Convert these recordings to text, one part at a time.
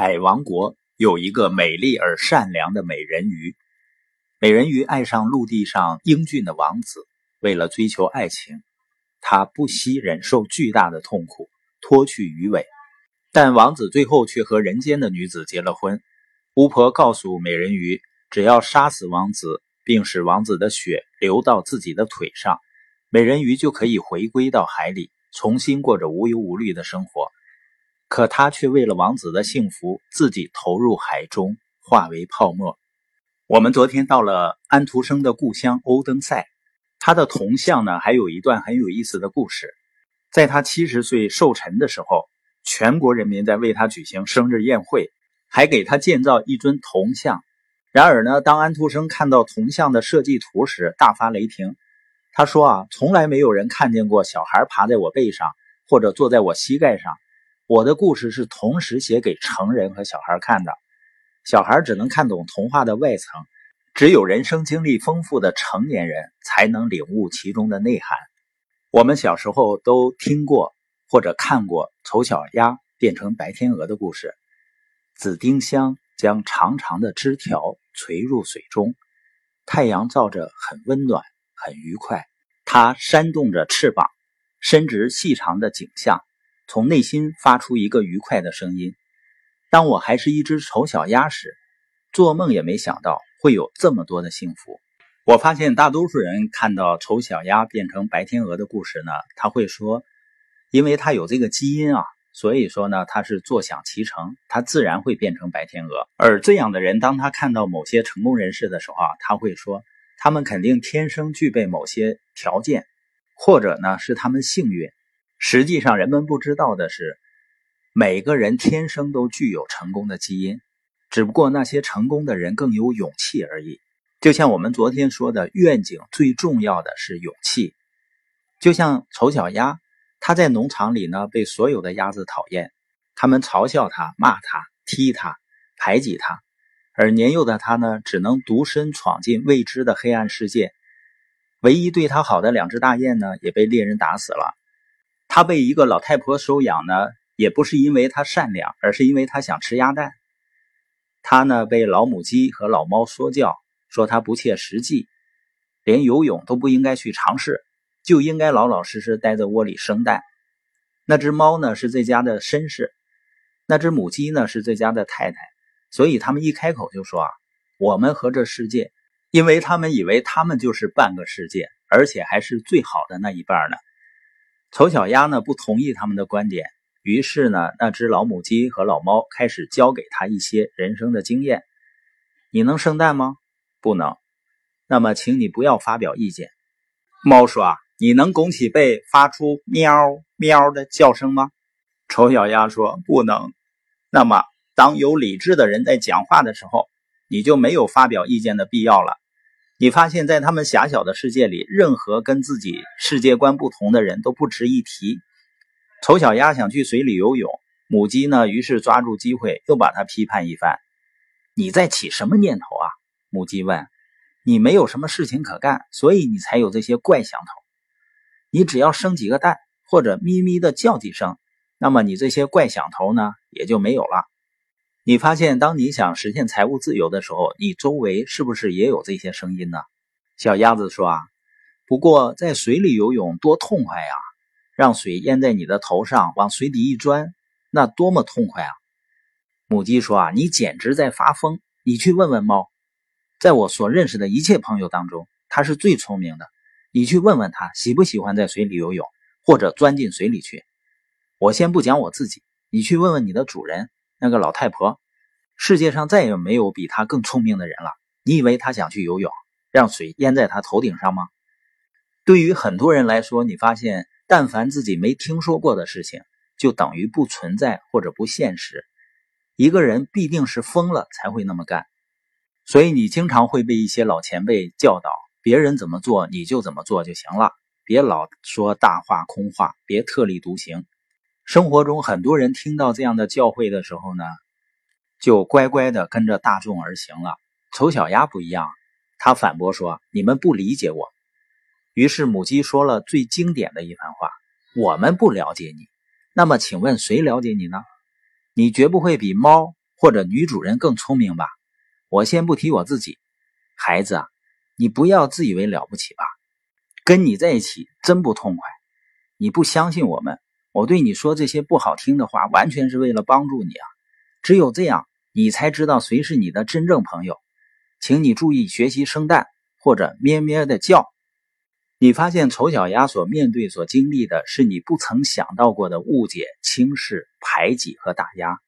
海王国有一个美丽而善良的美人鱼，美人鱼爱上陆地上英俊的王子，为了追求爱情，她不惜忍受巨大的痛苦，脱去鱼尾。但王子最后却和人间的女子结了婚。巫婆告诉美人鱼，只要杀死王子，并使王子的血流到自己的腿上，美人鱼就可以回归到海里，重新过着无忧无虑的生活。可他却为了王子的幸福，自己投入海中，化为泡沫。我们昨天到了安徒生的故乡欧登塞，他的铜像呢，还有一段很有意思的故事。在他七十岁寿辰的时候，全国人民在为他举行生日宴会，还给他建造一尊铜像。然而呢，当安徒生看到铜像的设计图时，大发雷霆。他说啊，从来没有人看见过小孩爬在我背上，或者坐在我膝盖上。我的故事是同时写给成人和小孩看的，小孩只能看懂童话的外层，只有人生经历丰富的成年人才能领悟其中的内涵。我们小时候都听过或者看过丑小鸭变成白天鹅的故事。紫丁香将长长的枝条垂入水中，太阳照着很温暖，很愉快。它扇动着翅膀，伸直细长的颈项。从内心发出一个愉快的声音。当我还是一只丑小鸭时，做梦也没想到会有这么多的幸福。我发现大多数人看到丑小鸭变成白天鹅的故事呢，他会说，因为它有这个基因啊，所以说呢，它是坐享其成，它自然会变成白天鹅。而这样的人，当他看到某些成功人士的时候啊，他会说，他们肯定天生具备某些条件，或者呢是他们幸运。实际上，人们不知道的是，每个人天生都具有成功的基因，只不过那些成功的人更有勇气而已。就像我们昨天说的，愿景最重要的是勇气。就像丑小鸭，它在农场里呢，被所有的鸭子讨厌，他们嘲笑它、骂它、踢它、排挤它，而年幼的它呢，只能独身闯进未知的黑暗世界。唯一对它好的两只大雁呢，也被猎人打死了。他被一个老太婆收养呢，也不是因为他善良，而是因为他想吃鸭蛋。他呢被老母鸡和老猫说教，说他不切实际，连游泳都不应该去尝试，就应该老老实实待在窝里生蛋。那只猫呢是这家的绅士，那只母鸡呢是这家的太太，所以他们一开口就说啊，我们和这世界，因为他们以为他们就是半个世界，而且还是最好的那一半呢。丑小鸭呢不同意他们的观点，于是呢，那只老母鸡和老猫开始教给他一些人生的经验。你能生蛋吗？不能。那么，请你不要发表意见。猫说：“啊，你能拱起背发出喵喵的叫声吗？”丑小鸭说：“不能。”那么，当有理智的人在讲话的时候，你就没有发表意见的必要了。你发现，在他们狭小的世界里，任何跟自己世界观不同的人都不值一提。丑小鸭想去水里游泳，母鸡呢，于是抓住机会又把它批判一番：“你在起什么念头啊？”母鸡问：“你没有什么事情可干，所以你才有这些怪想头。你只要生几个蛋，或者咪咪的叫几声，那么你这些怪想头呢，也就没有了。”你发现，当你想实现财务自由的时候，你周围是不是也有这些声音呢？小鸭子说：“啊，不过在水里游泳多痛快呀！让水淹在你的头上，往水底一钻，那多么痛快啊！”母鸡说：“啊，你简直在发疯！你去问问猫，在我所认识的一切朋友当中，它是最聪明的。你去问问它，喜不喜欢在水里游泳，或者钻进水里去。我先不讲我自己，你去问问你的主人。”那个老太婆，世界上再也没有比她更聪明的人了。你以为她想去游泳，让水淹在她头顶上吗？对于很多人来说，你发现，但凡自己没听说过的事情，就等于不存在或者不现实。一个人必定是疯了才会那么干。所以你经常会被一些老前辈教导：别人怎么做，你就怎么做就行了，别老说大话空话，别特立独行。生活中很多人听到这样的教诲的时候呢，就乖乖的跟着大众而行了。丑小鸭不一样，他反驳说：“你们不理解我。”于是母鸡说了最经典的一番话：“我们不了解你，那么请问谁了解你呢？你绝不会比猫或者女主人更聪明吧？我先不提我自己，孩子啊，你不要自以为了不起吧？跟你在一起真不痛快。你不相信我们，我对你说这些不好听的话，完全是为了帮助你啊！只有这样，你才知道谁是你的真正朋友。请你注意学习生蛋或者咩咩的叫。你发现丑小鸭所面对、所经历的是你不曾想到过的误解、轻视、排挤和打压，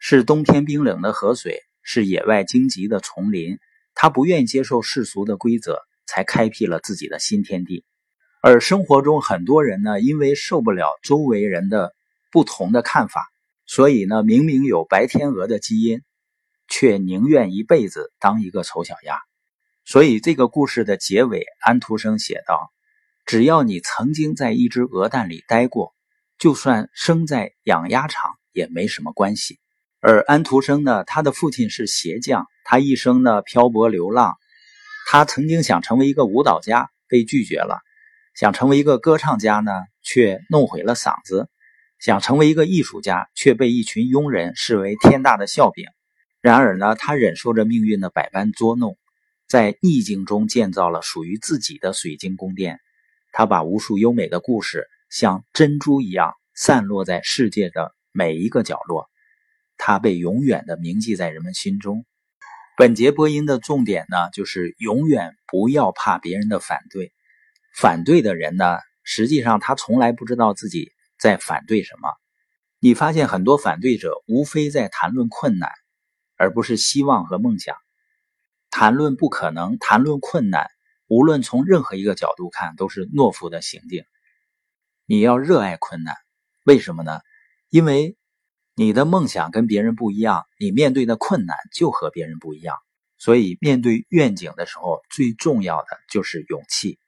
是冬天冰冷的河水，是野外荆棘的丛林。他不愿接受世俗的规则，才开辟了自己的新天地。而生活中很多人呢，因为受不了周围人的不同的看法，所以呢，明明有白天鹅的基因，却宁愿一辈子当一个丑小鸭。所以这个故事的结尾，安徒生写道。只要你曾经在一只鹅蛋里待过，就算生在养鸭场也没什么关系。而安徒生呢，他的父亲是鞋匠，他一生呢漂泊流浪。他曾经想成为一个舞蹈家，被拒绝了；想成为一个歌唱家呢，却弄毁了嗓子；想成为一个艺术家，却被一群庸人视为天大的笑柄。然而呢，他忍受着命运的百般捉弄，在逆境中建造了属于自己的水晶宫殿。他把无数优美的故事像珍珠一样散落在世界的每一个角落，他被永远的铭记在人们心中。本节播音的重点呢，就是永远不要怕别人的反对。反对的人呢，实际上他从来不知道自己在反对什么。你发现很多反对者无非在谈论困难，而不是希望和梦想。谈论不可能，谈论困难。无论从任何一个角度看，都是懦夫的行径。你要热爱困难，为什么呢？因为你的梦想跟别人不一样，你面对的困难就和别人不一样。所以，面对愿景的时候，最重要的就是勇气。